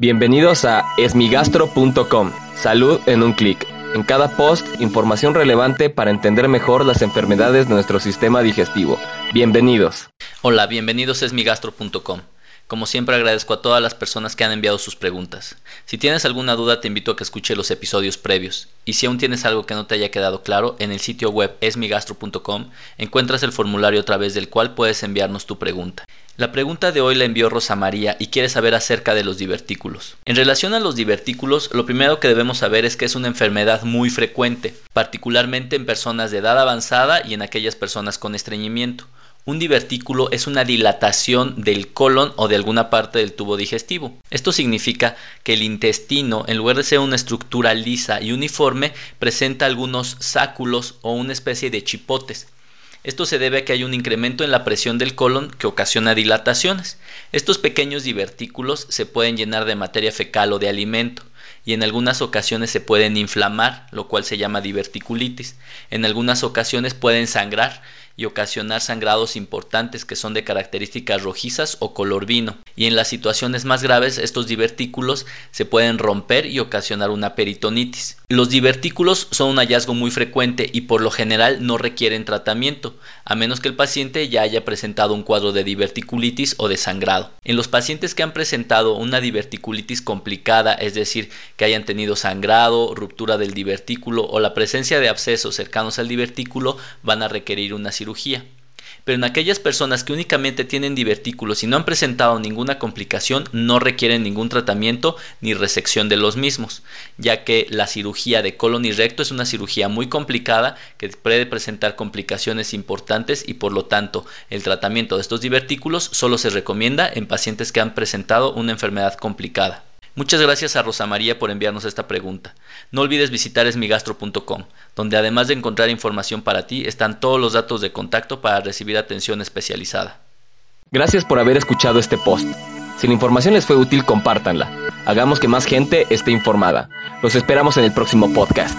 Bienvenidos a esmigastro.com. Salud en un clic. En cada post, información relevante para entender mejor las enfermedades de nuestro sistema digestivo. Bienvenidos. Hola, bienvenidos a esmigastro.com. Como siempre agradezco a todas las personas que han enviado sus preguntas. Si tienes alguna duda te invito a que escuche los episodios previos. Y si aún tienes algo que no te haya quedado claro, en el sitio web esmigastro.com encuentras el formulario a través del cual puedes enviarnos tu pregunta. La pregunta de hoy la envió Rosa María y quiere saber acerca de los divertículos. En relación a los divertículos, lo primero que debemos saber es que es una enfermedad muy frecuente, particularmente en personas de edad avanzada y en aquellas personas con estreñimiento. Un divertículo es una dilatación del colon o de alguna parte del tubo digestivo. Esto significa que el intestino, en lugar de ser una estructura lisa y uniforme, presenta algunos sáculos o una especie de chipotes. Esto se debe a que hay un incremento en la presión del colon que ocasiona dilataciones. Estos pequeños divertículos se pueden llenar de materia fecal o de alimento y en algunas ocasiones se pueden inflamar, lo cual se llama diverticulitis. En algunas ocasiones pueden sangrar y ocasionar sangrados importantes que son de características rojizas o color vino. Y en las situaciones más graves estos divertículos se pueden romper y ocasionar una peritonitis. Los divertículos son un hallazgo muy frecuente y por lo general no requieren tratamiento, a menos que el paciente ya haya presentado un cuadro de diverticulitis o de sangrado. En los pacientes que han presentado una diverticulitis complicada, es decir, que hayan tenido sangrado, ruptura del divertículo o la presencia de abscesos cercanos al divertículo, van a requerir una cirugía pero en aquellas personas que únicamente tienen divertículos y no han presentado ninguna complicación, no requieren ningún tratamiento ni resección de los mismos, ya que la cirugía de colon y recto es una cirugía muy complicada que puede presentar complicaciones importantes y por lo tanto el tratamiento de estos divertículos solo se recomienda en pacientes que han presentado una enfermedad complicada. Muchas gracias a Rosa María por enviarnos esta pregunta. No olvides visitar esmigastro.com, donde además de encontrar información para ti, están todos los datos de contacto para recibir atención especializada. Gracias por haber escuchado este post. Si la información les fue útil, compártanla. Hagamos que más gente esté informada. Los esperamos en el próximo podcast.